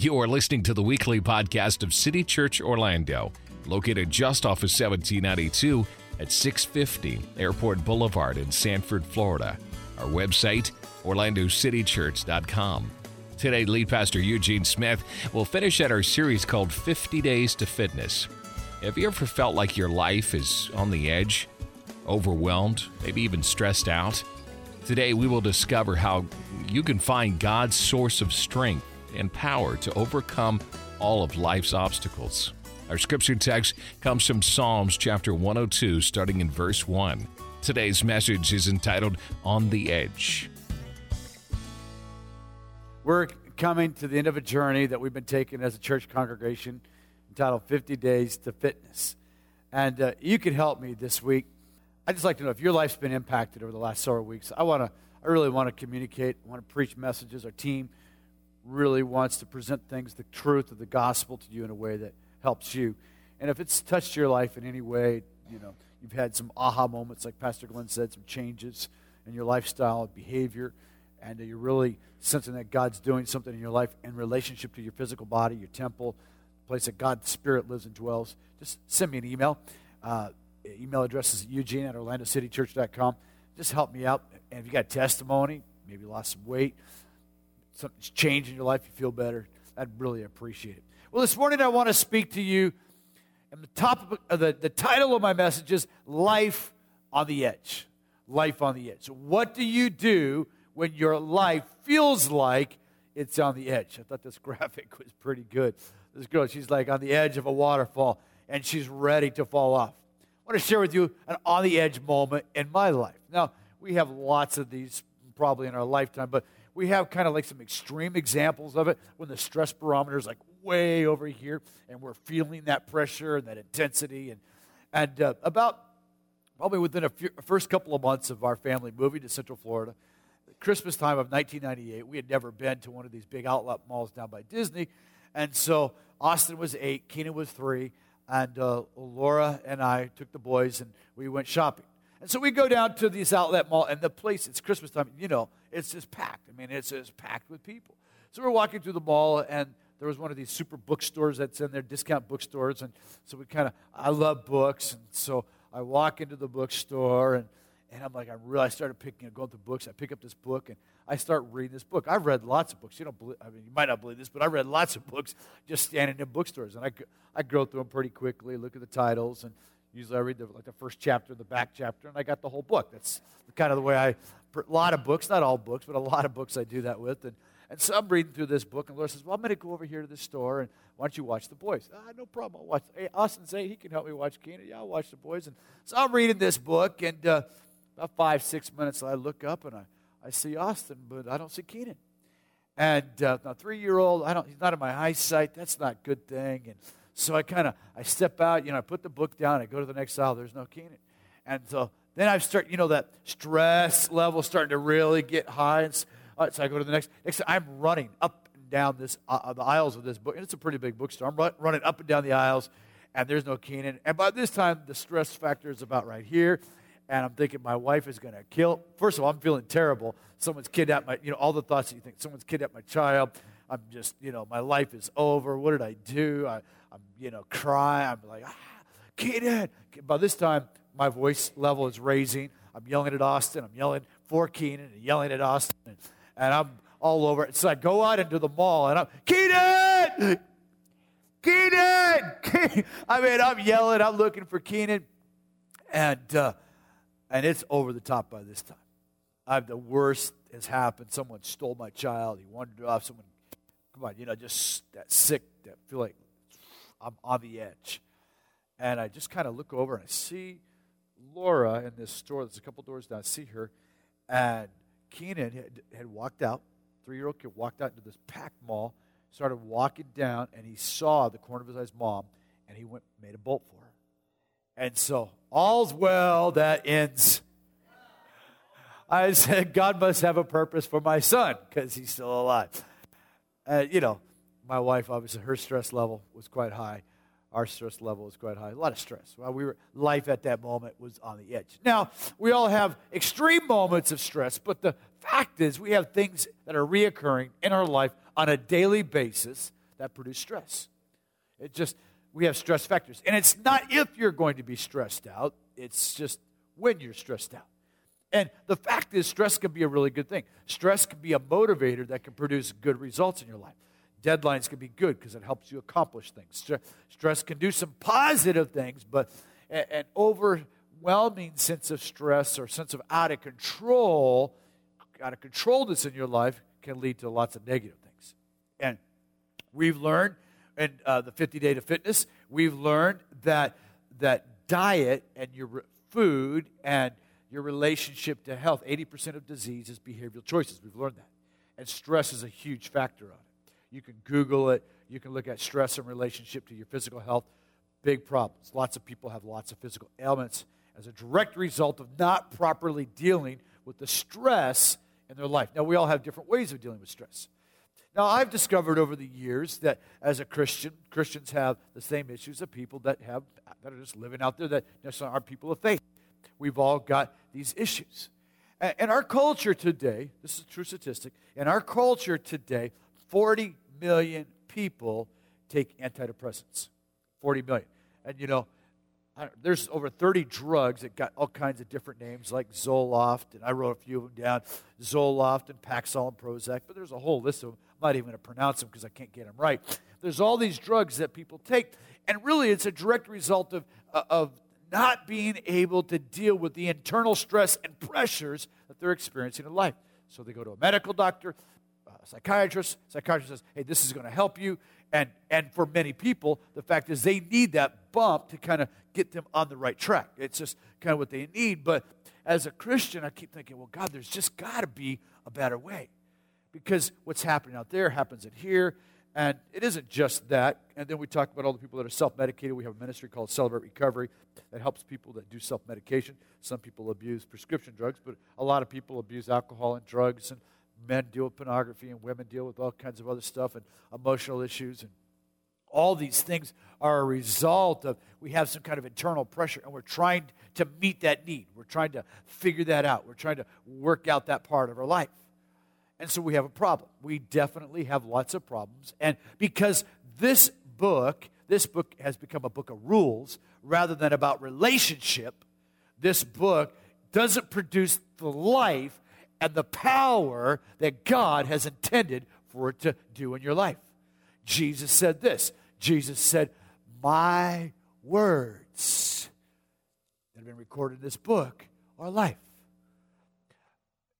You are listening to the weekly podcast of City Church Orlando, located just off of 1792 at 650 Airport Boulevard in Sanford, Florida. Our website, orlandocitychurch.com. Today, lead pastor Eugene Smith will finish out our series called 50 Days to Fitness. Have you ever felt like your life is on the edge, overwhelmed, maybe even stressed out? Today, we will discover how you can find God's source of strength and power to overcome all of life's obstacles. Our scripture text comes from Psalms chapter 102, starting in verse 1. Today's message is entitled On the Edge. We're coming to the end of a journey that we've been taking as a church congregation entitled 50 Days to Fitness. And uh, you can help me this week. I'd just like to know if your life's been impacted over the last several weeks. I want to, I really want to communicate, I want to preach messages. Our team really wants to present things, the truth of the gospel to you in a way that helps you. And if it's touched your life in any way, you know, you've had some aha moments, like Pastor Glenn said, some changes in your lifestyle and behavior, and you're really sensing that God's doing something in your life in relationship to your physical body, your temple, the place that God's Spirit lives and dwells, just send me an email. Uh, email address is eugene at orlandocitychurch.com. Just help me out. And if you got testimony, maybe lost some weight, something's changed in your life, you feel better, I'd really appreciate it. Well, this morning I want to speak to you, and the top of uh, the, the title of my message is Life on the Edge. Life on the Edge. So, what do you do when your life feels like it's on the edge? I thought this graphic was pretty good. This girl, she's like on the edge of a waterfall, and she's ready to fall off. I want to share with you an on the edge moment in my life. Now, we have lots of these probably in our lifetime, but we have kind of like some extreme examples of it when the stress barometer is like way over here and we're feeling that pressure and that intensity. And, and uh, about probably within a few, first couple of months of our family moving to Central Florida, Christmas time of 1998, we had never been to one of these big outlet malls down by Disney. And so Austin was eight, Keenan was three, and uh, Laura and I took the boys and we went shopping. And so we go down to this outlet mall, and the place, it's Christmas time, you know, it's just packed. I mean, it's just packed with people. So we're walking through the mall, and there was one of these super bookstores that's in there, discount bookstores. And so we kind of, I love books. And so I walk into the bookstore, and, and I'm like, I really, I started picking, going through books. I pick up this book, and I start reading this book. I've read lots of books. You don't believe, I mean, you might not believe this, but I read lots of books just standing in bookstores. And I, I go through them pretty quickly, look at the titles, and Usually I read the, like the first chapter, the back chapter, and I got the whole book. That's kind of the way I, a lot of books, not all books, but a lot of books I do that with. And, and so I'm reading through this book, and Laura says, Well, I'm going to go over here to the store, and why don't you watch the boys? Ah, no problem. I'll watch. Hey, Austin say he can help me watch Keenan. Yeah, I'll watch the boys. And so I'm reading this book, and uh, about five, six minutes, I look up and I, I see Austin, but I don't see Keenan. And uh, now, three year old, I don't, he's not in my eyesight. That's not a good thing. And so I kind of I step out, you know, I put the book down, I go to the next aisle, there's no Keenan. And so then I start, you know, that stress level starting to really get high. And so, uh, so I go to the next, next I'm running up and down this, uh, uh, the aisles of this book. And it's a pretty big bookstore. I'm run, running up and down the aisles, and there's no Keenan. And by this time, the stress factor is about right here. And I'm thinking my wife is going to kill. First of all, I'm feeling terrible. Someone's kidnapped my, you know, all the thoughts that you think. Someone's kidnapped my child. I'm just, you know, my life is over. What did I do? I, I'm, you know, crying. I'm like, ah, Keenan. By this time, my voice level is raising. I'm yelling at Austin. I'm yelling for Keenan and yelling at Austin. And, and I'm all over it. So I go out into the mall and I'm, Keenan! Keenan! I mean, I'm yelling. I'm looking for Keenan. And, uh, and it's over the top by this time. I've, the worst has happened. Someone stole my child. He wandered off. Someone, come on, you know, just that sick, that feel like I'm on the edge. And I just kind of look over and I see Laura in this store. There's a couple doors down. I see her. And Keenan had, had walked out, three year old kid walked out into this packed mall, started walking down, and he saw the corner of his eyes mom, and he went made a bolt for her. And so, all's well that ends. I said, God must have a purpose for my son because he's still alive. Uh, you know, my wife, obviously, her stress level was quite high. Our stress level was quite high. A lot of stress. Well, we were life at that moment was on the edge. Now, we all have extreme moments of stress, but the fact is we have things that are reoccurring in our life on a daily basis that produce stress. It just, we have stress factors. And it's not if you're going to be stressed out, it's just when you're stressed out. And the fact is, stress can be a really good thing. Stress can be a motivator that can produce good results in your life. Deadlines can be good because it helps you accomplish things. Stress can do some positive things, but an overwhelming sense of stress or sense of out of control, out of controlness in your life can lead to lots of negative things. And we've learned in uh, the 50 Day to Fitness, we've learned that that diet and your food and your relationship to health, 80% of disease is behavioral choices. We've learned that. And stress is a huge factor on it. You can Google it. You can look at stress in relationship to your physical health. Big problems. Lots of people have lots of physical ailments as a direct result of not properly dealing with the stress in their life. Now, we all have different ways of dealing with stress. Now, I've discovered over the years that as a Christian, Christians have the same issues of people that have that are just living out there that necessarily aren't people of faith. We've all got these issues. And our culture today, this is a true statistic, in our culture today, 40 million people take antidepressants. 40 million. And you know, there's over 30 drugs that got all kinds of different names, like Zoloft, and I wrote a few of them down Zoloft and Paxil and Prozac, but there's a whole list of them. I'm not even going to pronounce them because I can't get them right. There's all these drugs that people take, and really it's a direct result of, uh, of not being able to deal with the internal stress and pressures that they're experiencing in life. So they go to a medical doctor, psychiatrist. Psychiatrist says, hey, this is going to help you. And, and for many people, the fact is they need that bump to kind of get them on the right track. It's just kind of what they need. But as a Christian, I keep thinking, well, God, there's just got to be a better way because what's happening out there happens in here. And it isn't just that. And then we talk about all the people that are self medicated. We have a ministry called Celebrate Recovery that helps people that do self medication. Some people abuse prescription drugs, but a lot of people abuse alcohol and drugs. And men deal with pornography, and women deal with all kinds of other stuff and emotional issues. And all these things are a result of we have some kind of internal pressure, and we're trying to meet that need. We're trying to figure that out. We're trying to work out that part of our life. And so we have a problem. We definitely have lots of problems. And because this book, this book has become a book of rules rather than about relationship, this book doesn't produce the life and the power that God has intended for it to do in your life. Jesus said this Jesus said, My words that have been recorded in this book are life.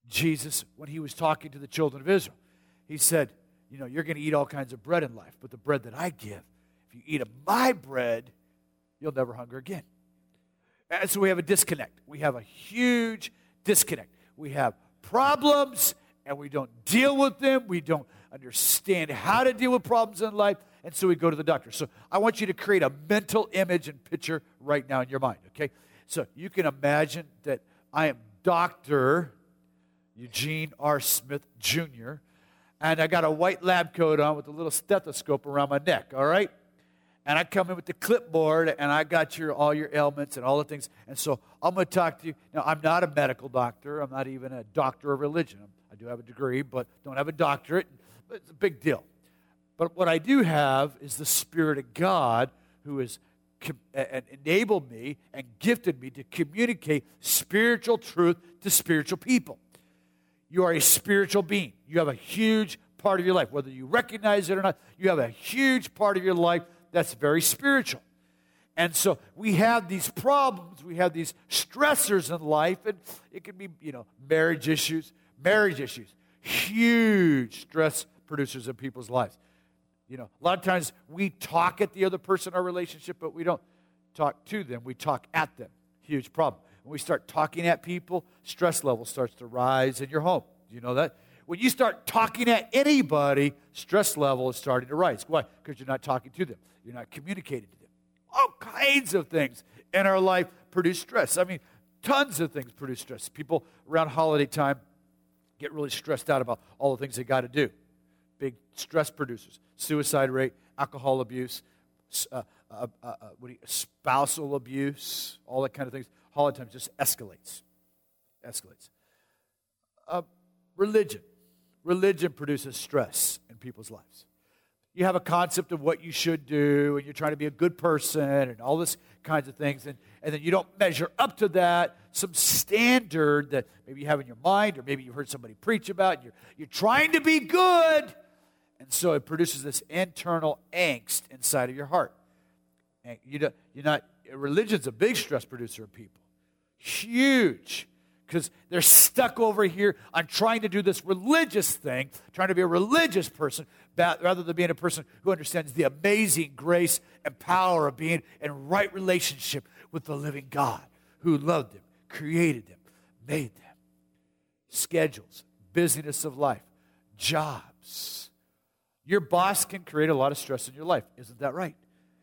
Jesus, when he was talking to the children of Israel, he said, You know, you're going to eat all kinds of bread in life, but the bread that I give, if you eat of my bread, you'll never hunger again. And so we have a disconnect. We have a huge disconnect. We have problems and we don't deal with them. We don't understand how to deal with problems in life. And so we go to the doctor. So I want you to create a mental image and picture right now in your mind, okay? So you can imagine that I am Dr. Eugene R. Smith Jr., and I got a white lab coat on with a little stethoscope around my neck, all right? And I come in with the clipboard and I got your all your ailments and all the things. And so I'm going to talk to you. Now, I'm not a medical doctor. I'm not even a doctor of religion. I do have a degree, but don't have a doctorate. It's a big deal. But what I do have is the Spirit of God who has enabled me and gifted me to communicate spiritual truth to spiritual people. You are a spiritual being. You have a huge part of your life. Whether you recognize it or not, you have a huge part of your life that's very spiritual. And so we have these problems, we have these stressors in life, and it can be, you know, marriage issues, marriage issues, huge stress producers in people's lives. You know, a lot of times we talk at the other person in our relationship, but we don't talk to them, we talk at them. Huge problem. When we start talking at people, stress level starts to rise in your home. Do you know that? When you start talking at anybody, stress level is starting to rise. Why? Because you're not talking to them, you're not communicating to them. All kinds of things in our life produce stress. I mean, tons of things produce stress. People around holiday time get really stressed out about all the things they got to do. Big stress producers suicide rate, alcohol abuse, uh, uh, uh, uh you, spousal abuse, all that kind of things holiday time just escalates. Escalates. Uh, religion. Religion produces stress in people's lives. You have a concept of what you should do, and you're trying to be a good person, and all this kinds of things, and, and then you don't measure up to that, some standard that maybe you have in your mind, or maybe you've heard somebody preach about, and you're, you're trying to be good, and so it produces this internal angst inside of your heart. And you don't, you're not, religion's a big stress producer in people. Huge because they're stuck over here on trying to do this religious thing, trying to be a religious person, rather than being a person who understands the amazing grace and power of being in right relationship with the living God who loved them, created them, made them. Schedules, busyness of life, jobs. Your boss can create a lot of stress in your life. Isn't that right?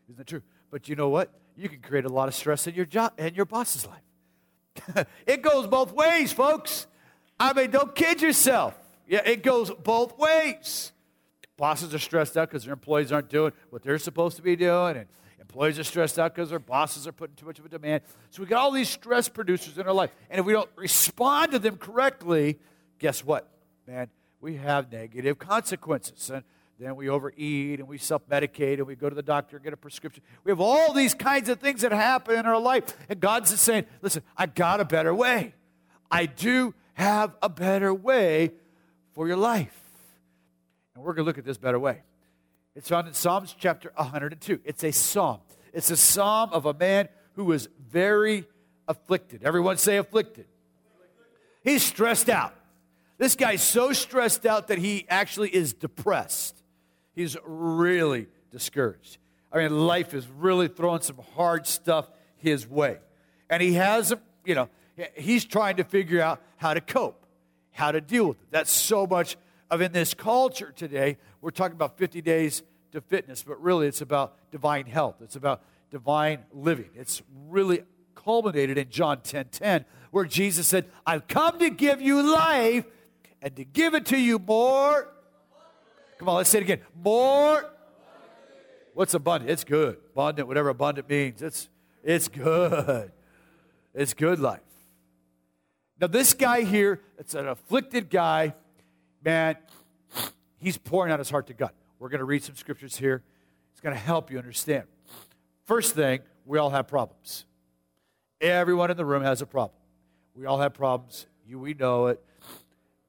Isn't that true? But you know what? You can create a lot of stress in your job and your boss's life. it goes both ways, folks. I mean, don't kid yourself. Yeah, it goes both ways. Bosses are stressed out because their employees aren't doing what they're supposed to be doing, and employees are stressed out because their bosses are putting too much of a demand. So we got all these stress producers in our life. And if we don't respond to them correctly, guess what, man? We have negative consequences. And then we overeat and we self medicate and we go to the doctor and get a prescription. We have all these kinds of things that happen in our life. And God's just saying, listen, I got a better way. I do have a better way for your life. And we're going to look at this better way. It's found in Psalms chapter 102. It's a psalm. It's a psalm of a man who was very afflicted. Everyone say afflicted. He's stressed out. This guy's so stressed out that he actually is depressed. He's really discouraged. I mean, life is really throwing some hard stuff his way. And he has, you know, he's trying to figure out how to cope, how to deal with it. That's so much of in this culture today. We're talking about 50 days to fitness, but really it's about divine health. It's about divine living. It's really culminated in John 10 10, where Jesus said, I've come to give you life and to give it to you more Come on, let's say it again. More. What's abundant? It's good. Abundant, whatever abundant means. It's, it's good. It's good life. Now, this guy here, it's an afflicted guy, man, he's pouring out his heart to God. We're going to read some scriptures here. It's going to help you understand. First thing, we all have problems. Everyone in the room has a problem. We all have problems. You, we know it.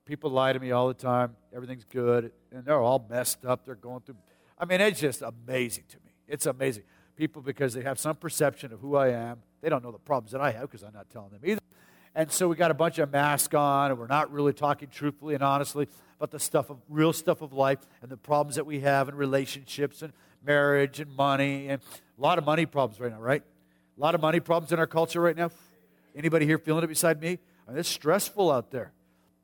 People lie to me all the time. Everything's good. And they're all messed up. They're going through. I mean, it's just amazing to me. It's amazing. People, because they have some perception of who I am, they don't know the problems that I have because I'm not telling them either. And so we got a bunch of masks on, and we're not really talking truthfully and honestly about the stuff of real stuff of life and the problems that we have in relationships and marriage and money and a lot of money problems right now, right? A lot of money problems in our culture right now. Anybody here feeling it beside me? I mean, it's stressful out there.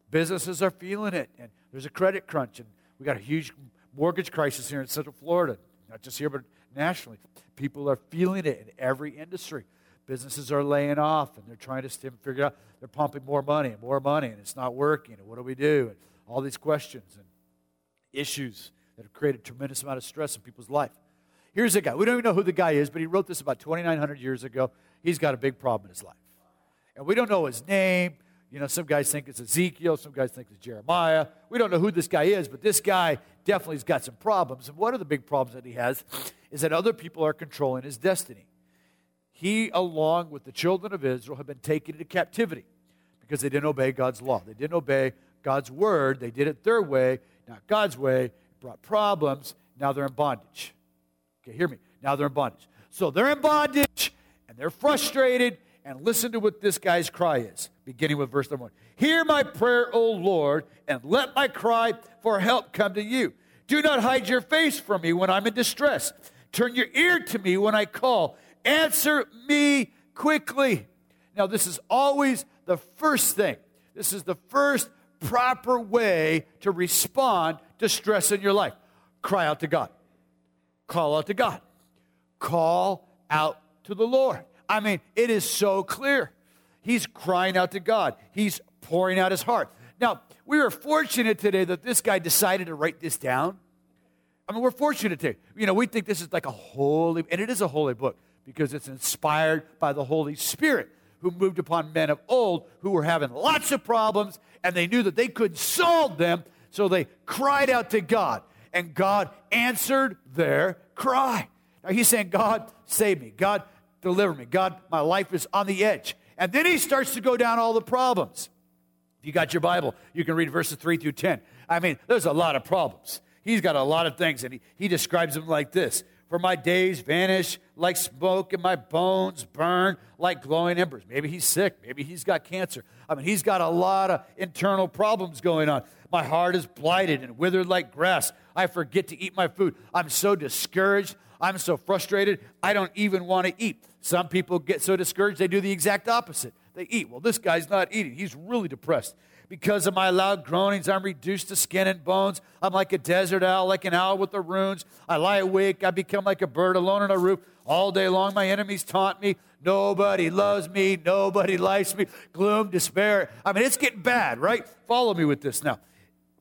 Businesses are feeling it, and there's a credit crunch, and we got a huge mortgage crisis here in Central Florida, not just here, but nationally. People are feeling it in every industry. Businesses are laying off, and they're trying to figure out, they're pumping more money and more money, and it's not working, and what do we do? And all these questions and issues that have created a tremendous amount of stress in people's life. Here's a guy. We don't even know who the guy is, but he wrote this about 2,900 years ago. He's got a big problem in his life. And we don't know his name. You know, some guys think it's Ezekiel, some guys think it's Jeremiah. We don't know who this guy is, but this guy definitely has got some problems. And one of the big problems that he has is that other people are controlling his destiny. He, along with the children of Israel, have been taken into captivity because they didn't obey God's law. They didn't obey God's word. They did it their way, not God's way. It brought problems. Now they're in bondage. Okay, hear me. Now they're in bondage. So they're in bondage and they're frustrated and listen to what this guy's cry is, beginning with verse number one. Hear my prayer, O Lord, and let my cry for help come to you. Do not hide your face from me when I'm in distress. Turn your ear to me when I call. Answer me quickly. Now, this is always the first thing. This is the first proper way to respond to stress in your life. Cry out to God. Call out to God. Call out to the Lord. I mean, it is so clear. He's crying out to God, he's pouring out his heart. Now, we are fortunate today that this guy decided to write this down. I mean, we're fortunate today. You know, we think this is like a holy, and it is a holy book because it's inspired by the Holy Spirit who moved upon men of old who were having lots of problems and they knew that they couldn't solve them, so they cried out to God. and God answered their cry. Now he's saying, God, save me. God, deliver me. God, my life is on the edge. And then he starts to go down all the problems. If you got your Bible, you can read verses 3 through 10. I mean, there's a lot of problems. He's got a lot of things, and he, he describes them like this For my days vanish like smoke, and my bones burn like glowing embers. Maybe he's sick. Maybe he's got cancer. I mean, he's got a lot of internal problems going on. My heart is blighted and withered like grass. I forget to eat my food. I'm so discouraged. I'm so frustrated. I don't even want to eat. Some people get so discouraged, they do the exact opposite. They eat. Well, this guy's not eating. He's really depressed. Because of my loud groanings, I'm reduced to skin and bones. I'm like a desert owl, like an owl with the runes. I lie awake. I become like a bird alone on a roof. All day long, my enemies taunt me. Nobody loves me. Nobody likes me. Gloom, despair. I mean, it's getting bad, right? Follow me with this now.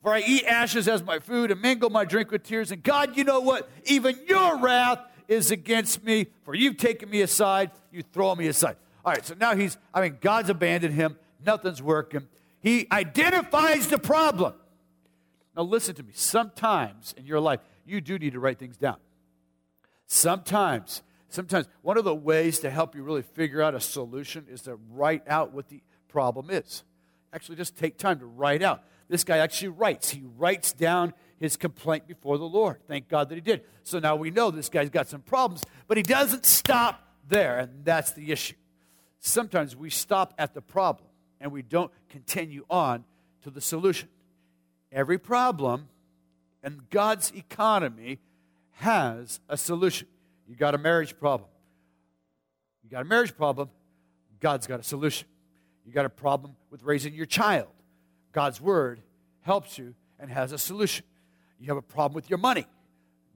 For I eat ashes as my food and mingle my drink with tears. And God, you know what? Even your wrath is against me, for you've taken me aside. You throw me aside. All right, so now he's, I mean, God's abandoned him. Nothing's working. He identifies the problem. Now, listen to me. Sometimes in your life, you do need to write things down. Sometimes, sometimes one of the ways to help you really figure out a solution is to write out what the problem is. Actually, just take time to write out. This guy actually writes. He writes down his complaint before the Lord. Thank God that he did. So now we know this guy's got some problems, but he doesn't stop there, and that's the issue. Sometimes we stop at the problem and we don't continue on to the solution. Every problem in God's economy has a solution. You got a marriage problem. You got a marriage problem, God's got a solution. You got a problem with raising your child. God's word helps you and has a solution. You have a problem with your money.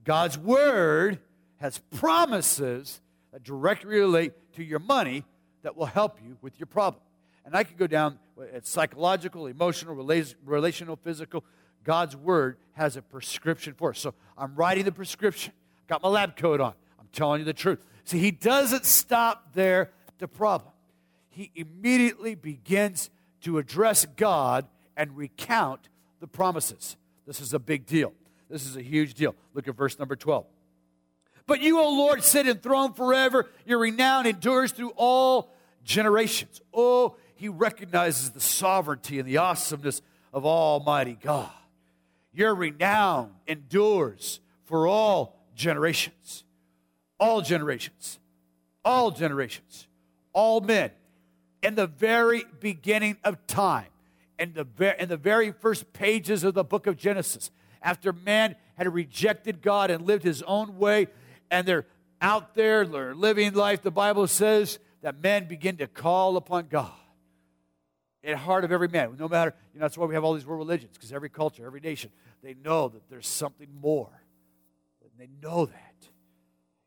God's word has promises that directly relate to your money that will help you with your problem. And I could go down at psychological, emotional, relational, physical. God's word has a prescription for us. So I'm writing the prescription. Got my lab coat on. I'm telling you the truth. See, he doesn't stop there at the problem. He immediately begins to address God and recount the promises. This is a big deal. This is a huge deal. Look at verse number 12. But you, O Lord, sit enthroned forever. Your renown endures through all generations. Oh, he recognizes the sovereignty and the awesomeness of Almighty God. Your renown endures for all generations. All generations. All generations. All men. In the very beginning of time, in the, ver- in the very first pages of the book of Genesis, after man had rejected God and lived his own way, and they're out there, living life, the Bible says that men begin to call upon God the heart of every man. No matter, you know, that's why we have all these world religions, because every culture, every nation, they know that there's something more. And they know that.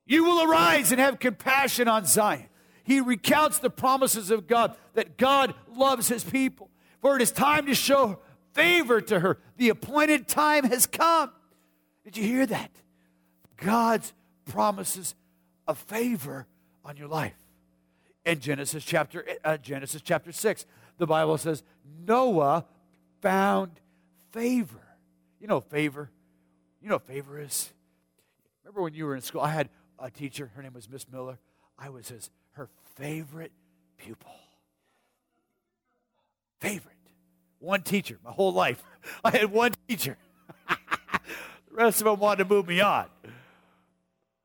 You will arise and have compassion on Zion. He recounts the promises of God that God loves his people. For it is time to show favor to her. The appointed time has come. Did you hear that? God's promises of favor on your life. In Genesis chapter uh, Genesis chapter 6, the Bible says Noah found favor. You know favor? You know favor is? Remember when you were in school? I had a teacher, her name was Miss Miller. I was his her favorite pupil. Favorite. One teacher, my whole life. I had one teacher. the rest of them wanted to move me on.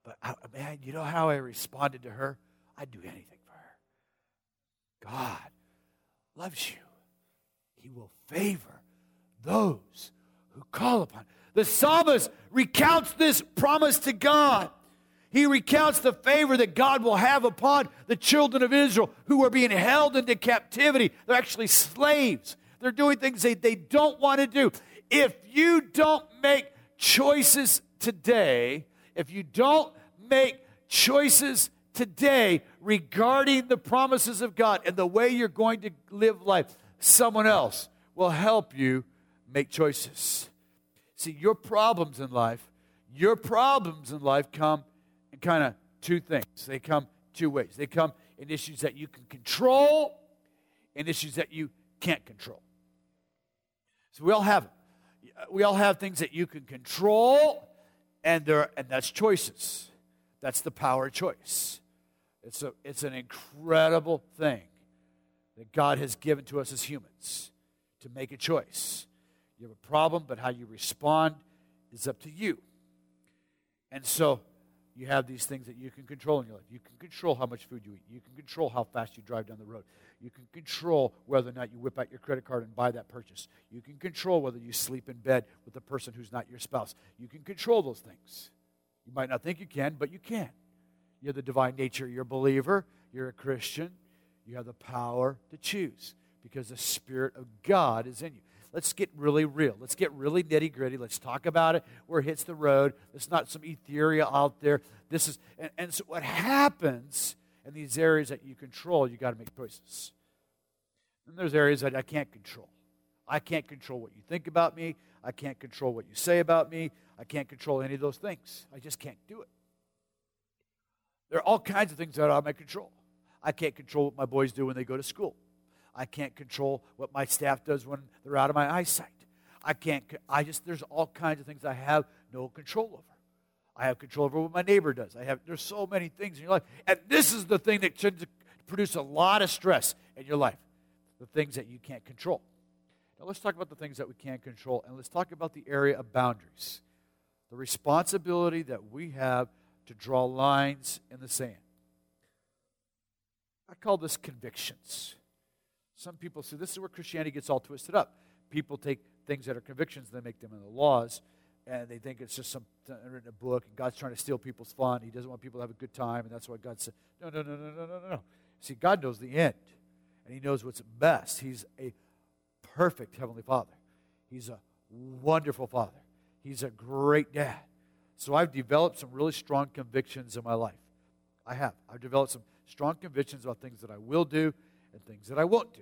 But I, man, you know how I responded to her? I'd do anything for her. God loves you. He will favor those who call upon. The psalmist recounts this promise to God. He recounts the favor that God will have upon the children of Israel who are being held into captivity. They're actually slaves. They're doing things they, they don't want to do. If you don't make choices today, if you don't make choices today regarding the promises of God and the way you're going to live life, someone else will help you make choices. See, your problems in life, your problems in life come in kind of two things. They come two ways. They come in issues that you can control and issues that you can't control. So we all have we all have things that you can control, and, there, and that's choices. That's the power of choice. It's, a, it's an incredible thing that God has given to us as humans to make a choice. You have a problem, but how you respond is up to you. And so you have these things that you can control in your life. You can control how much food you eat. You can control how fast you drive down the road. You can control whether or not you whip out your credit card and buy that purchase. You can control whether you sleep in bed with a person who's not your spouse. You can control those things. You might not think you can, but you can. You have the divine nature. You're a believer. You're a Christian. You have the power to choose because the Spirit of God is in you. Let's get really real. Let's get really nitty gritty. Let's talk about it where it hits the road. It's not some ethereal out there. This is, and, and so what happens in these areas that you control, you got to make choices. And there's areas that I can't control. I can't control what you think about me. I can't control what you say about me. I can't control any of those things. I just can't do it. There are all kinds of things that are out of my control. I can't control what my boys do when they go to school. I can't control what my staff does when they're out of my eyesight. I can't, I just, there's all kinds of things I have no control over. I have control over what my neighbor does. I have, there's so many things in your life. And this is the thing that should produce a lot of stress in your life the things that you can't control. Now, let's talk about the things that we can't control, and let's talk about the area of boundaries. The responsibility that we have to draw lines in the sand. I call this convictions. Some people say this is where Christianity gets all twisted up. People take things that are convictions, they make them into laws, and they think it's just some written a book, and God's trying to steal people's fun. He doesn't want people to have a good time, and that's why God said, no, no, no, no, no, no, no. See, God knows the end, and He knows what's best. He's a perfect Heavenly Father. He's a wonderful Father. He's a great dad. So I've developed some really strong convictions in my life. I have. I've developed some strong convictions about things that I will do and things that I won't do.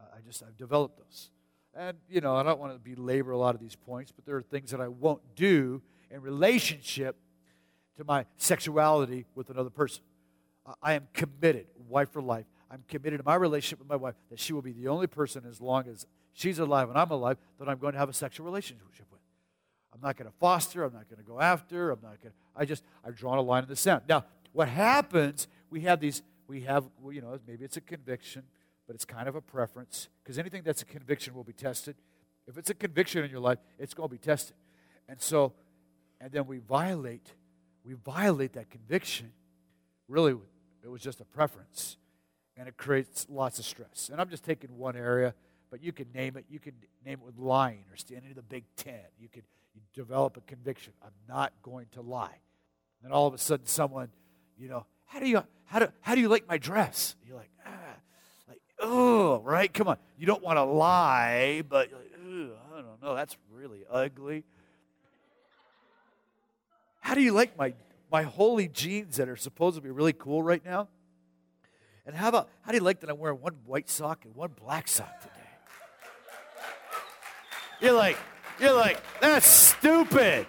I just, I've developed those. And, you know, I don't want to belabor a lot of these points, but there are things that I won't do in relationship to my sexuality with another person. I am committed, wife for life. I'm committed to my relationship with my wife that she will be the only person as long as she's alive and I'm alive that I'm going to have a sexual relationship with. Not going to foster. I'm not going to go after. I'm not going I just, I've drawn a line in the sand. Now, what happens, we have these we have, you know, maybe it's a conviction, but it's kind of a preference because anything that's a conviction will be tested. If it's a conviction in your life, it's going to be tested. And so, and then we violate, we violate that conviction. Really, it was just a preference, and it creates lots of stress. And I'm just taking one area, but you can name it. You can name it with lying or standing in the Big Ten. You could you develop a conviction. I'm not going to lie. And then all of a sudden, someone, you know, how do you how do how do you like my dress? You're like, ah, like, oh, right? Come on. You don't want to lie, but like, I don't know, that's really ugly. How do you like my my holy jeans that are supposed to be really cool right now? And how about how do you like that I'm wearing one white sock and one black sock today? You're like, you're like, that's stupid.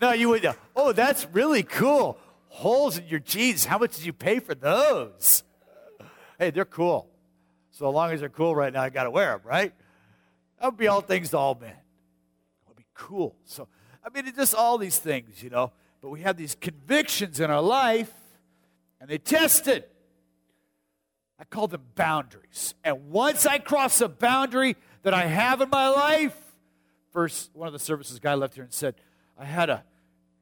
No, you would. Oh, that's really cool holes in your jeans. How much did you pay for those? Hey, they're cool. So long as they're cool right now, I got to wear them, right? That would be all things to all men. It would be cool. So, I mean, it's just all these things, you know. But we have these convictions in our life, and they tested. I call them boundaries. And once I cross a boundary that I have in my life, first, one of the services guy left here and said, I had a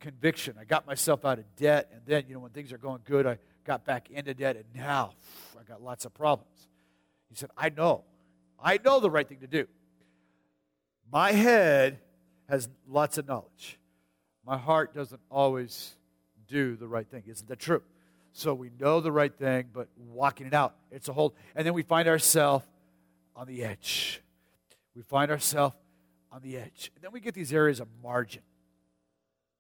conviction. I got myself out of debt, and then, you know, when things are going good, I got back into debt, and now I got lots of problems. He said, I know. I know the right thing to do. My head has lots of knowledge. My heart doesn't always do the right thing. Isn't that true? So we know the right thing, but walking it out, it's a whole. And then we find ourselves on the edge. We find ourselves on the edge. And then we get these areas of margin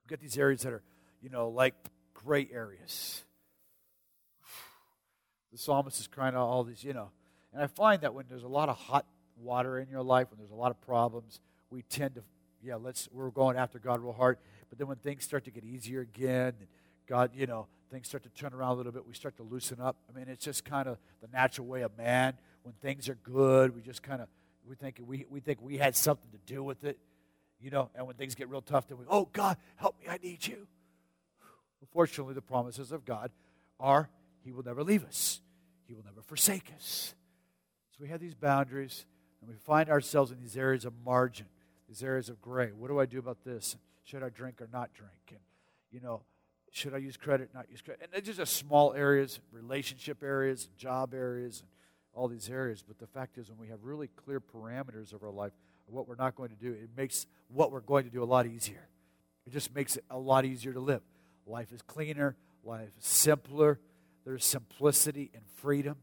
We get these areas that are, you know, like gray areas. The psalmist is crying out all these, you know. And I find that when there's a lot of hot water in your life, when there's a lot of problems, we tend to, yeah, let's, we're going after God real hard. But then when things start to get easier again, God, you know, things start to turn around a little bit, we start to loosen up. I mean, it's just kind of the natural way of man. When things are good, we just kind of, we think we, we think we had something to do with it. You know, and when things get real tough, then we, oh, God, help me, I need you. Unfortunately, the promises of God are He will never leave us, He will never forsake us. So we have these boundaries, and we find ourselves in these areas of margin, these areas of gray. What do I do about this? Should I drink or not drink? And, you know, should I use credit, not use credit? And just a small areas, relationship areas, job areas, and all these areas. But the fact is, when we have really clear parameters of our life, what we're not going to do, it makes what we're going to do a lot easier. It just makes it a lot easier to live. Life is cleaner, life is simpler. There's simplicity and freedom.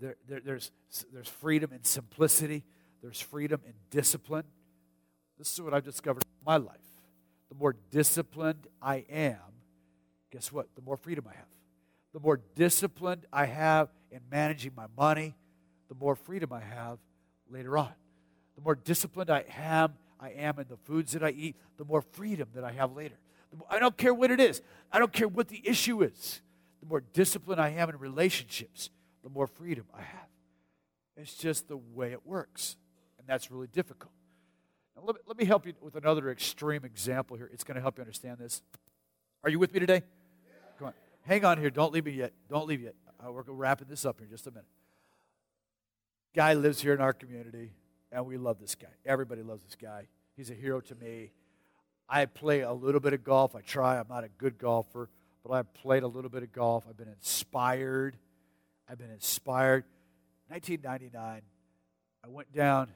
There, there, there's, there's freedom and simplicity. There's freedom and discipline. This is what I've discovered in my life. The more disciplined I am, guess what? The more freedom I have. The more disciplined I have in managing my money, the more freedom I have later on. The more disciplined I am, I am in the foods that I eat, the more freedom that I have later. I don't care what it is. I don't care what the issue is. The more disciplined I am in relationships, the more freedom I have. It's just the way it works. And that's really difficult. Now, let, me, let me help you with another extreme example here. It's going to help you understand this. Are you with me today? Come on. Hang on here. Don't leave me yet. Don't leave yet. Uh, we're wrapping this up here in just a minute. Guy lives here in our community, and we love this guy. Everybody loves this guy. He's a hero to me. I play a little bit of golf. I try. I'm not a good golfer, but I've played a little bit of golf. I've been inspired. I've been inspired. 1999, I went down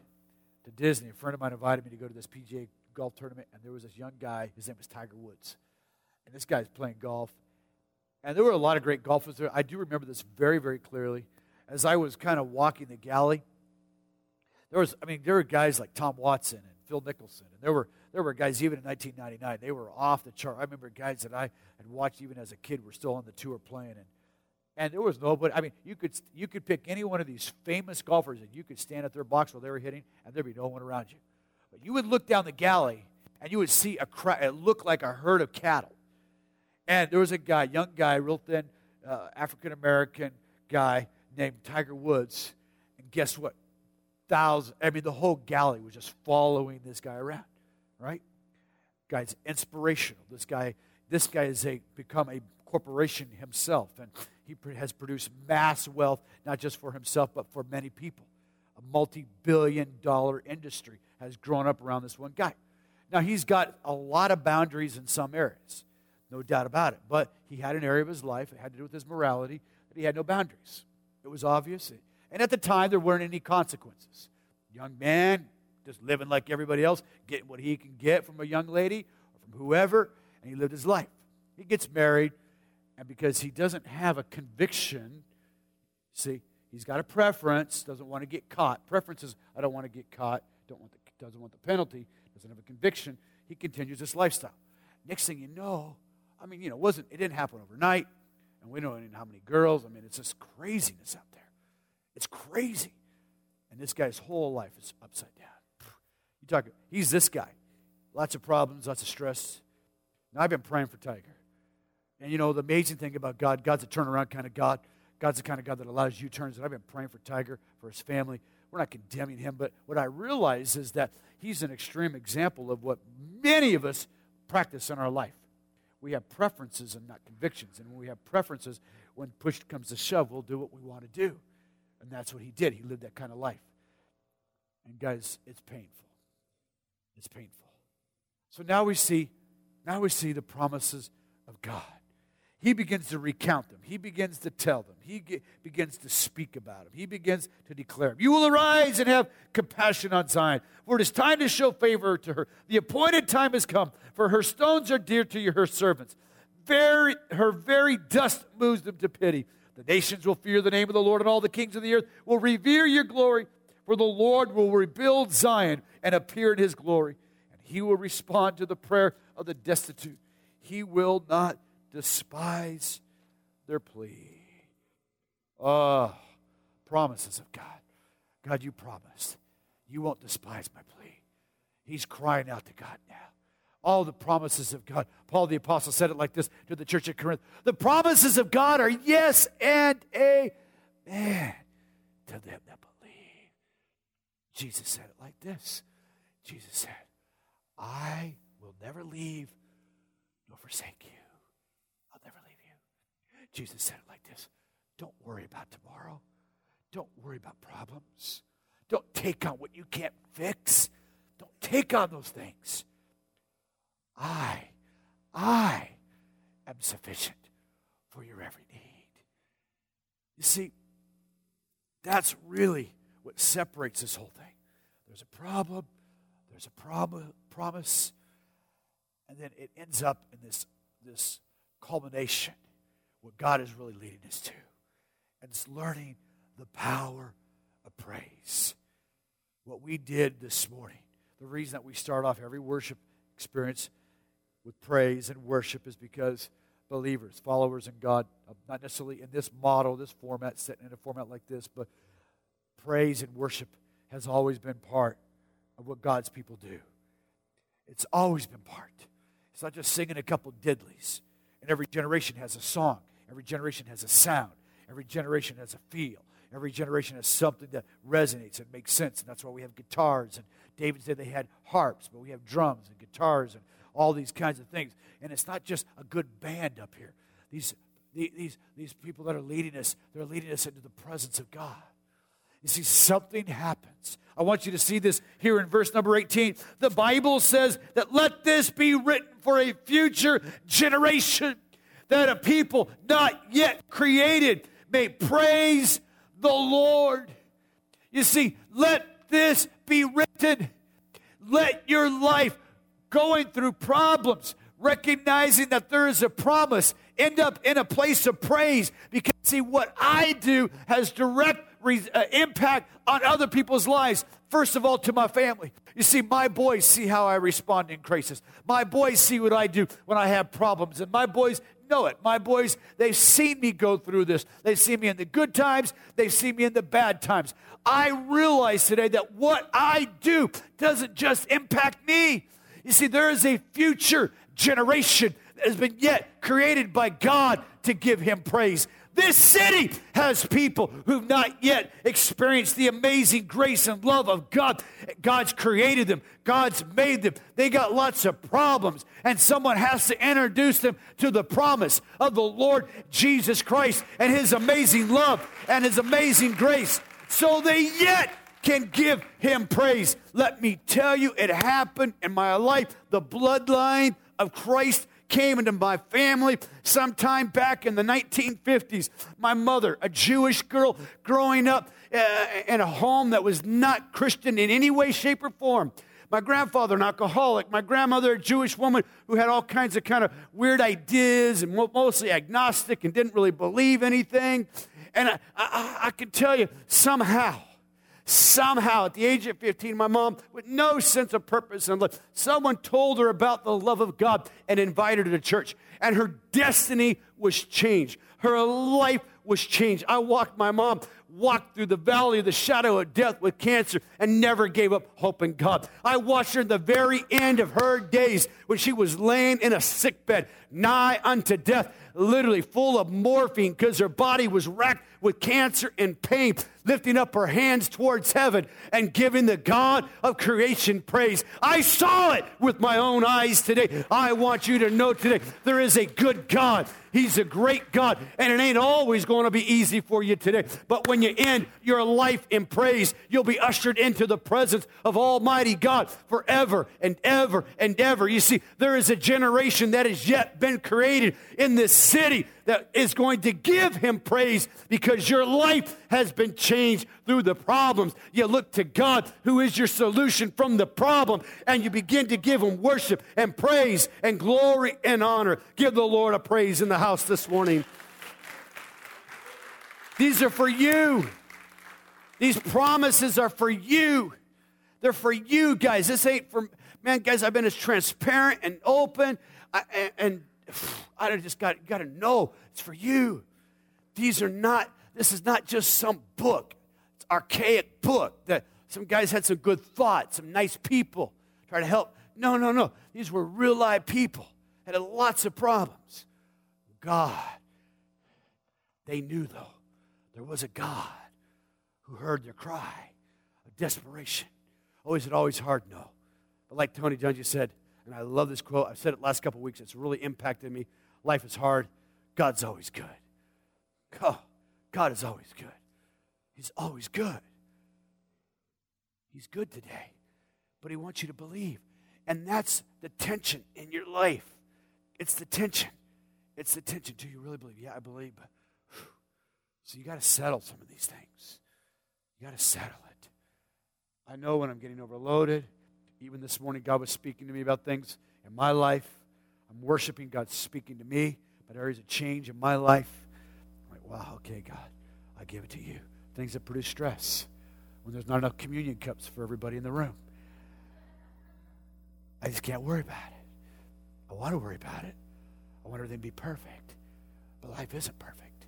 to Disney. A friend of mine invited me to go to this PGA golf tournament, and there was this young guy. His name was Tiger Woods. And this guy's playing golf. And there were a lot of great golfers there. I do remember this very, very clearly. As I was kind of walking the galley, there was, I mean, there were guys like Tom Watson and Phil Mickelson, and there were there were guys even in 1999. They were off the chart. I remember guys that I had watched even as a kid were still on the tour playing, and and there was nobody. I mean, you could you could pick any one of these famous golfers, and you could stand at their box while they were hitting, and there'd be no one around you. But you would look down the galley, and you would see a crowd. It looked like a herd of cattle and there was a guy, young guy, real thin, uh, African American guy named Tiger Woods. And guess what? Thousands, I mean, the whole galley was just following this guy around, right? Guy's inspirational. This guy, this guy has a, become a corporation himself, and he has produced mass wealth, not just for himself, but for many people. A multi billion dollar industry has grown up around this one guy. Now, he's got a lot of boundaries in some areas no doubt about it. But he had an area of his life, it had to do with his morality, that he had no boundaries. It was obvious. And at the time, there weren't any consequences. Young man, just living like everybody else, getting what he can get from a young lady or from whoever, and he lived his life. He gets married, and because he doesn't have a conviction, see, he's got a preference, doesn't want to get caught. Preference is, I don't want to get caught, don't want the, doesn't want the penalty, doesn't have a conviction. He continues this lifestyle. Next thing you know, I mean, you know, it wasn't it didn't happen overnight, and we don't even know how many girls. I mean, it's just craziness out there. It's crazy, and this guy's whole life is upside down. You talk. He's this guy. Lots of problems, lots of stress. Now I've been praying for Tiger, and you know the amazing thing about God, God's a turnaround kind of God. God's the kind of God that allows U turns. And I've been praying for Tiger, for his family. We're not condemning him, but what I realize is that he's an extreme example of what many of us practice in our life we have preferences and not convictions. And when we have preferences, when push comes to shove, we'll do what we want to do. And that's what he did. He lived that kind of life. And guys, it's painful. It's painful. So now we see, now we see the promises of God he begins to recount them. He begins to tell them. He ge- begins to speak about them. He begins to declare them. You will arise and have compassion on Zion, for it is time to show favor to her. The appointed time has come, for her stones are dear to her servants. Very, her very dust moves them to pity. The nations will fear the name of the Lord, and all the kings of the earth will revere your glory, for the Lord will rebuild Zion and appear in his glory, and he will respond to the prayer of the destitute. He will not despise their plea. Oh, promises of God. God, you promised you won't despise my plea. He's crying out to God now. All the promises of God. Paul the Apostle said it like this to the church at Corinth The promises of God are yes and amen to them that believe. Jesus said it like this Jesus said, I will never leave nor forsake you. I'll never leave you. Jesus said it like this Don't worry about tomorrow. Don't worry about problems. Don't take on what you can't fix. Don't take on those things. I, I am sufficient for your every need. You see, that's really what separates this whole thing. There's a problem, there's a prom- promise, and then it ends up in this, this culmination, what God is really leading us to. And it's learning the power of praise. What we did this morning, the reason that we start off every worship experience with praise and worship is because believers, followers in God, um, not necessarily in this model, this format, sitting in a format like this, but praise and worship has always been part of what God's people do. It's always been part. It's not just singing a couple diddlies. And every generation has a song, every generation has a sound, every generation has a feel. Every generation has something that resonates and makes sense, and that's why we have guitars. And David said they had harps, but we have drums and guitars and all these kinds of things. And it's not just a good band up here. These, these, these people that are leading us, they're leading us into the presence of God. You see, something happens. I want you to see this here in verse number 18. The Bible says that let this be written for a future generation, that a people not yet created may praise the Lord. You see, let this be written. Let your life going through problems, recognizing that there is a promise, end up in a place of praise. Because, see, what I do has direct re- uh, impact on other people's lives. First of all, to my family. You see, my boys see how I respond in crisis. My boys see what I do when I have problems. And my boys know it. My boys, they've seen me go through this. They've seen me in the good times, they've seen me in the bad times. I realize today that what I do doesn't just impact me. You see, there is a future generation that has been yet created by God to give him praise. This city has people who've not yet experienced the amazing grace and love of God. God's created them, God's made them. They got lots of problems, and someone has to introduce them to the promise of the Lord Jesus Christ and his amazing love and his amazing grace. So they yet can give him praise. Let me tell you, it happened in my life. The bloodline of Christ came into my family sometime back in the 1950s. My mother, a Jewish girl growing up uh, in a home that was not Christian in any way, shape, or form. My grandfather, an alcoholic. My grandmother, a Jewish woman who had all kinds of kind of weird ideas and mostly agnostic and didn't really believe anything. And I, I, I can tell you, somehow, Somehow, at the age of 15, my mom, with no sense of purpose and someone told her about the love of God and invited her to church. And her destiny was changed. Her life was changed. I walked my mom walked through the valley of the shadow of death with cancer and never gave up hope in God. I watched her in the very end of her days when she was laying in a sick bed, nigh unto death, literally full of morphine because her body was racked with cancer and pain, lifting up her hands towards heaven and giving the God of creation praise. I saw it with my own eyes today. I want you to know today there is a good God. He's a great God, and it ain't always going to be easy for you today. But when you end your life in praise, you'll be ushered into the presence of Almighty God forever and ever and ever. You see, there is a generation that has yet been created in this city that is going to give him praise because your life has been changed through the problems. You look to God, who is your solution from the problem, and you begin to give him worship and praise and glory and honor. Give the Lord a praise in the house this morning. These are for you. These promises are for you. They're for you guys. This ain't for, man, guys, I've been as transparent and open and, and I just got, got to know it's for you. These are not, this is not just some book. It's archaic book that some guys had some good thoughts, some nice people try to help. No, no, no. These were real live people had lots of problems. God, they knew though, there was a God who heard their cry of desperation. Oh, is it always hard? No. But like Tony Dungy said, and I love this quote. I've said it last couple weeks. It's really impacted me. Life is hard. God's always good. Oh, God is always good. He's always good. He's good today, but He wants you to believe. And that's the tension in your life. It's the tension. It's the tension. Do you really believe? Yeah, I believe. So you got to settle some of these things. You got to settle it. I know when I'm getting overloaded. Even this morning, God was speaking to me about things in my life. I'm worshiping. God speaking to me about areas of change in my life. Wow, okay, God, I give it to you. Things that produce stress. When there's not enough communion cups for everybody in the room. I just can't worry about it. I want to worry about it. I want everything to be perfect. But life isn't perfect.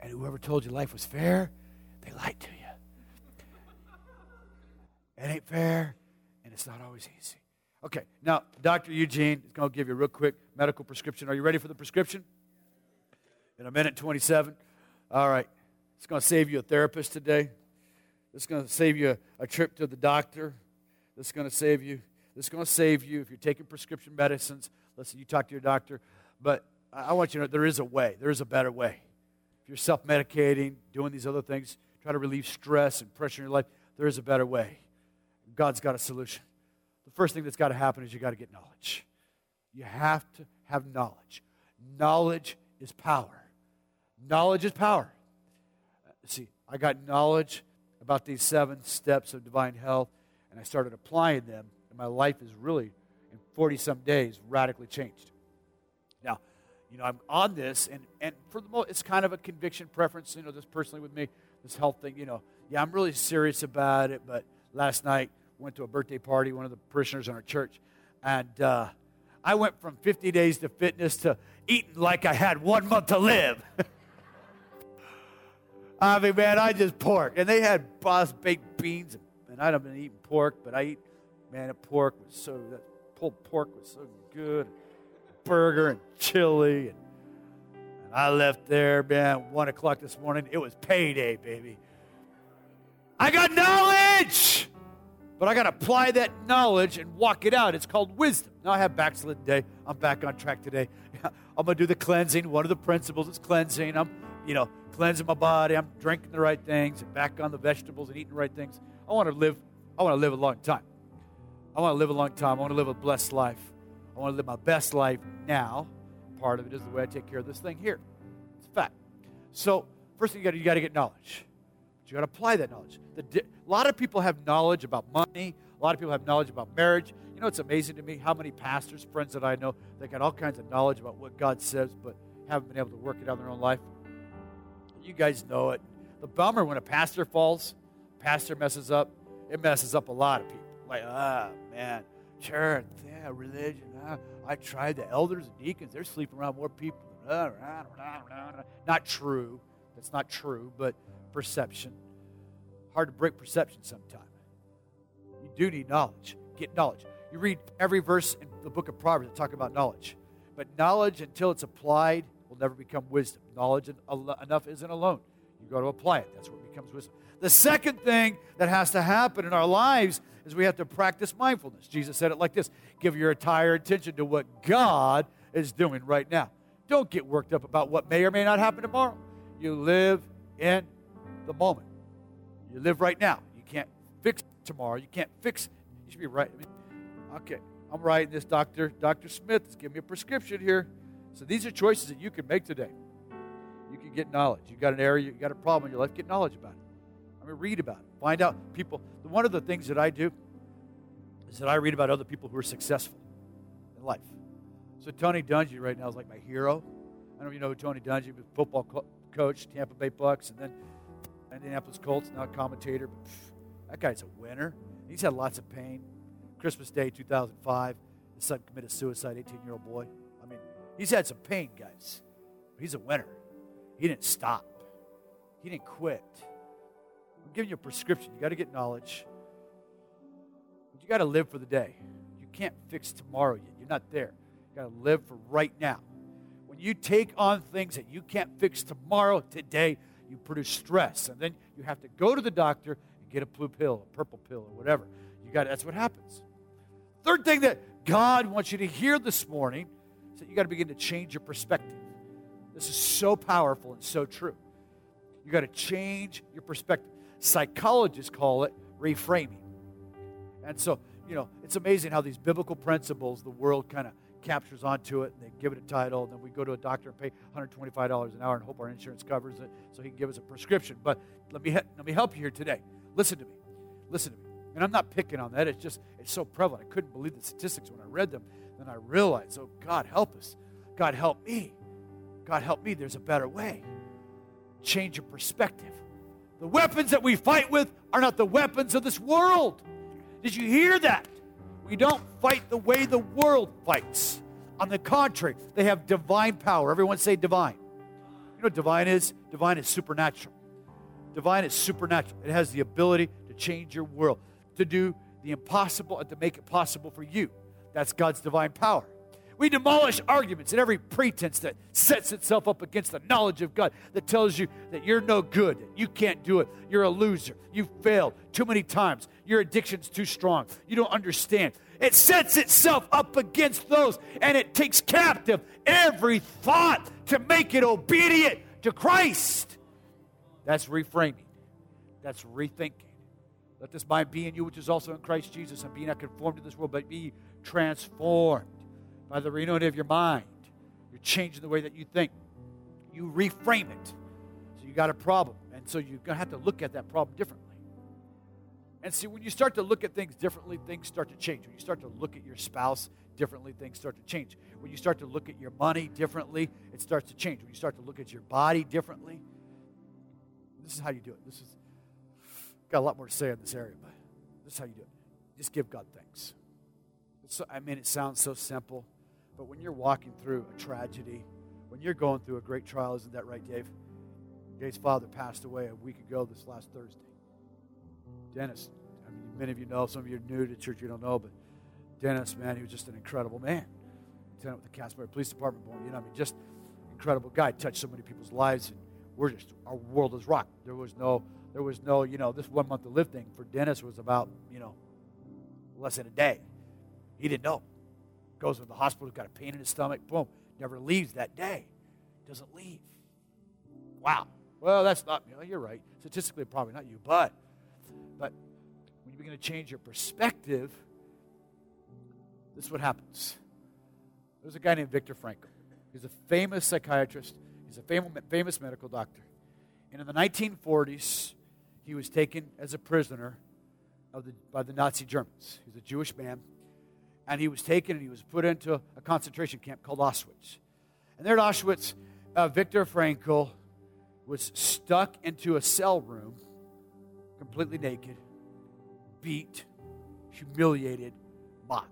And whoever told you life was fair, they lied to you. It ain't fair, and it's not always easy. Okay, now, Dr. Eugene is going to give you a real quick medical prescription. Are you ready for the prescription? In a minute 27. All right. It's going to save you a therapist today. It's going to save you a, a trip to the doctor. Is going to save you. Is going to save you if you're taking prescription medicines. Listen, you talk to your doctor. But I want you to know there is a way. There is a better way. If you're self medicating, doing these other things, trying to relieve stress and pressure in your life, there is a better way. God's got a solution. The first thing that's got to happen is you got to get knowledge. You have to have knowledge. Knowledge is power. Knowledge is power. See, I got knowledge about these seven steps of divine health, and I started applying them, and my life is really, in 40 some days, radically changed. Now, you know, I'm on this, and, and for the most, it's kind of a conviction preference, you know, this personally with me, this health thing, you know. Yeah, I'm really serious about it, but last night, went to a birthday party, one of the parishioners in our church, and uh, I went from 50 days to fitness to eating like I had one month to live. I mean, man, I just pork. And they had boss baked beans, and I'd have been eating pork, but I eat, man, the pork was so, that pulled pork was so good. Burger and chili. And, and I left there, man, 1 o'clock this morning. It was payday, baby. I got knowledge! But I got to apply that knowledge and walk it out. It's called wisdom. Now I have backslidden day. I'm back on track today. I'm going to do the cleansing. One of the principles is cleansing. I'm, you know, cleansing my body. I'm drinking the right things and back on the vegetables and eating the right things. I want to live. I want to live a long time. I want to live a long time. I want to live a blessed life. I want to live my best life now. Part of it is the way I take care of this thing here. It's a fact. So first thing you got to, you got to get knowledge. But you got to apply that knowledge. The, a lot of people have knowledge about money. A lot of people have knowledge about marriage. You know, it's amazing to me how many pastors, friends that I know, they got all kinds of knowledge about what God says, but haven't been able to work it out in their own life. You guys know it. The bummer when a pastor falls, pastor messes up, it messes up a lot of people. Like, ah, man, church, yeah, religion. Ah, I tried the elders and deacons, they're sleeping around more people. Ah, not true. That's not true, but perception. Hard to break perception sometimes. You do need knowledge. Get knowledge. You read every verse in the book of Proverbs that talk about knowledge. But knowledge, until it's applied, never become wisdom. Knowledge enough isn't alone. You got to apply it. That's what becomes wisdom. The second thing that has to happen in our lives is we have to practice mindfulness. Jesus said it like this Give your entire attention to what God is doing right now. Don't get worked up about what may or may not happen tomorrow. You live in the moment. You live right now. You can't fix tomorrow. You can't fix. You should be right. Okay, I'm writing this. Doctor Doctor Smith is giving me a prescription here. So these are choices that you can make today. You can get knowledge. You've got an area, you've got a problem in your life. Get knowledge about it. I mean, read about it. Find out people. One of the things that I do is that I read about other people who are successful in life. So Tony Dungy right now is like my hero. I don't know if you know who Tony Dungy was, football co- coach, Tampa Bay Bucks, and then Indianapolis Colts, now commentator. But pff, that guy's a winner. He's had lots of pain. Christmas Day 2005, his son committed suicide, 18 year old boy. He's had some pain, guys. He's a winner. He didn't stop, he didn't quit. I'm giving you a prescription. You got to get knowledge, but you got to live for the day. You can't fix tomorrow yet. You're not there. You got to live for right now. When you take on things that you can't fix tomorrow, today, you produce stress, and then you have to go to the doctor and get a blue pill, a purple pill, or whatever. You got that's what happens. Third thing that God wants you to hear this morning that you got to begin to change your perspective. This is so powerful and so true. You got to change your perspective. Psychologists call it reframing. And so, you know, it's amazing how these biblical principles, the world kind of captures onto it and they give it a title. And then we go to a doctor and pay $125 an hour and hope our insurance covers it so he can give us a prescription. But let me, let me help you here today. Listen to me. Listen to me. And I'm not picking on that. It's just, it's so prevalent. I couldn't believe the statistics when I read them. Then I realized, oh, God, help us. God, help me. God, help me. There's a better way. Change your perspective. The weapons that we fight with are not the weapons of this world. Did you hear that? We don't fight the way the world fights. On the contrary, they have divine power. Everyone say divine. You know what divine is? Divine is supernatural. Divine is supernatural. It has the ability to change your world, to do the impossible and to make it possible for you. That's God's divine power. We demolish arguments and every pretense that sets itself up against the knowledge of God that tells you that you're no good, you can't do it, you're a loser, you failed too many times, your addiction's too strong, you don't understand. It sets itself up against those and it takes captive every thought to make it obedient to Christ. That's reframing, that's rethinking. Let this mind be in you, which is also in Christ Jesus, and be not conformed to this world, but be transformed by the renewing of your mind. You're changing the way that you think. You reframe it. So you got a problem. And so you're going to have to look at that problem differently. And see, when you start to look at things differently, things start to change. When you start to look at your spouse differently, things start to change. When you start to look at your money differently, it starts to change. When you start to look at your body differently, this is how you do it. This is got a lot more to say in this area, but this is how you do it. Just give God thanks. So, I mean, it sounds so simple. But when you're walking through a tragedy, when you're going through a great trial, isn't that right, Dave? Dave's father passed away a week ago this last Thursday. Dennis, I mean, many of you know, some of you are new to church, you don't know, but Dennis, man, he was just an incredible man. Lieutenant with the Casper Police Department, you know, I mean, just incredible guy. Touched so many people's lives, and we're just, our world is rocked. There was no, there was no, you know, this one month to live thing for Dennis was about, you know, less than a day. He didn't know goes to the hospital, got a pain in his stomach, boom, never leaves that day. Doesn't leave. Wow. Well, that's not, you know, you're right. Statistically, probably not you, but, but when you begin to change your perspective, this is what happens. There's a guy named Viktor Frankl. He's a famous psychiatrist. He's a famous, famous medical doctor. And in the 1940s, he was taken as a prisoner of the, by the Nazi Germans. He's a Jewish man and he was taken and he was put into a concentration camp called Auschwitz. And there at Auschwitz, uh, Viktor Frankl was stuck into a cell room, completely naked, beat, humiliated, mocked.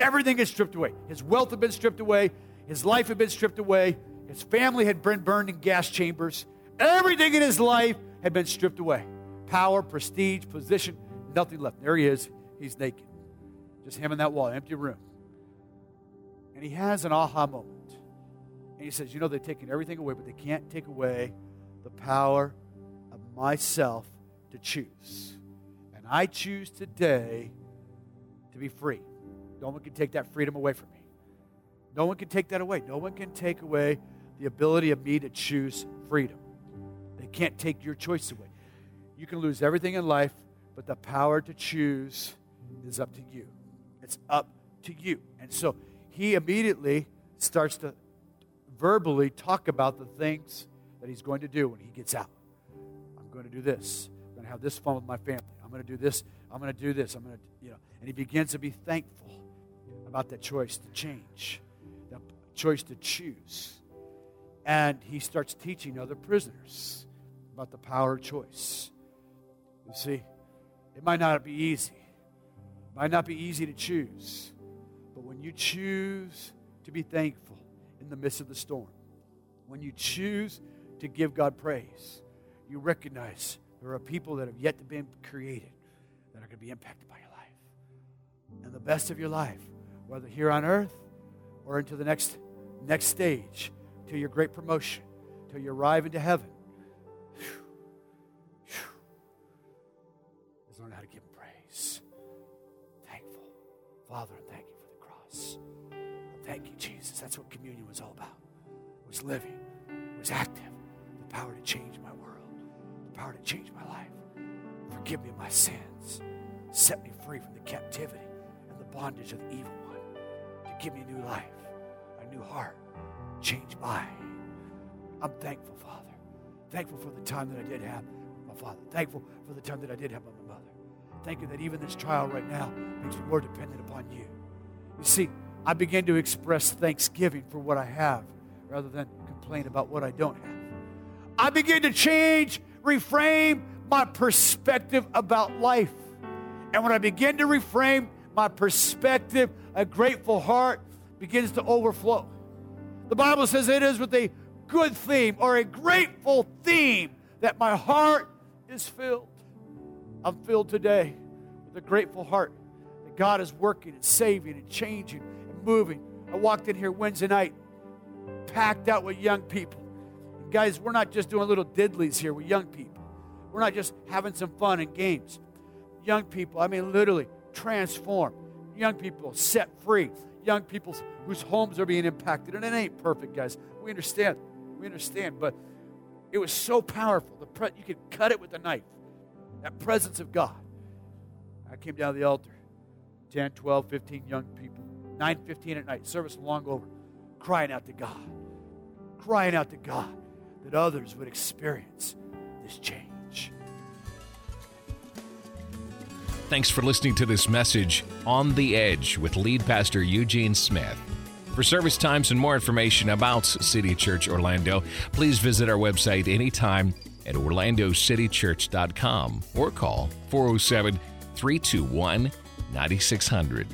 Everything had stripped away. His wealth had been stripped away. His life had been stripped away. His family had been burned in gas chambers. Everything in his life had been stripped away power, prestige, position, nothing left. There he is. He's naked. Just him in that wall, empty room. And he has an aha moment. And he says, You know, they've taken everything away, but they can't take away the power of myself to choose. And I choose today to be free. No one can take that freedom away from me. No one can take that away. No one can take away the ability of me to choose freedom. They can't take your choice away. You can lose everything in life, but the power to choose is up to you. It's up to you. And so he immediately starts to verbally talk about the things that he's going to do when he gets out. I'm going to do this. I'm going to have this fun with my family. I'm going to do this. I'm going to do this. I'm going to, you know. And he begins to be thankful about that choice to change, that choice to choose. And he starts teaching other prisoners about the power of choice. You see, it might not be easy. Might not be easy to choose, but when you choose to be thankful in the midst of the storm, when you choose to give God praise, you recognize there are people that have yet to be created that are going to be impacted by your life. And the best of your life, whether here on earth or into the next, next stage, to your great promotion, till you arrive into heaven, is learn how to Father, I thank you for the cross. Thank you, Jesus. That's what communion was all about. It was living, it was active, the power to change my world, the power to change my life. Forgive me my sins. Set me free from the captivity and the bondage of the evil one. To give me a new life, a new heart, change mine. I'm thankful, Father. Thankful for the time that I did have my father. Thankful for the time that I did have my. Thank you that even this trial right now makes me more dependent upon you. You see, I begin to express thanksgiving for what I have rather than complain about what I don't have. I begin to change, reframe my perspective about life. And when I begin to reframe my perspective, a grateful heart begins to overflow. The Bible says it is with a good theme or a grateful theme that my heart is filled. I'm filled today with a grateful heart that God is working and saving and changing and moving. I walked in here Wednesday night, packed out with young people. And guys, we're not just doing little diddlies here with young people. We're not just having some fun and games. Young people, I mean, literally transformed. Young people set free. Young people whose homes are being impacted. And it ain't perfect, guys. We understand. We understand. But it was so powerful. The pre- you could cut it with a knife. That presence of God. I came down to the altar. 10, 12, 15 young people. 9, 15 at night. Service long over. Crying out to God. Crying out to God that others would experience this change. Thanks for listening to this message on the edge with lead pastor Eugene Smith. For service times and more information about City Church Orlando, please visit our website anytime at orlandocitychurch.com or call 407 321 9600.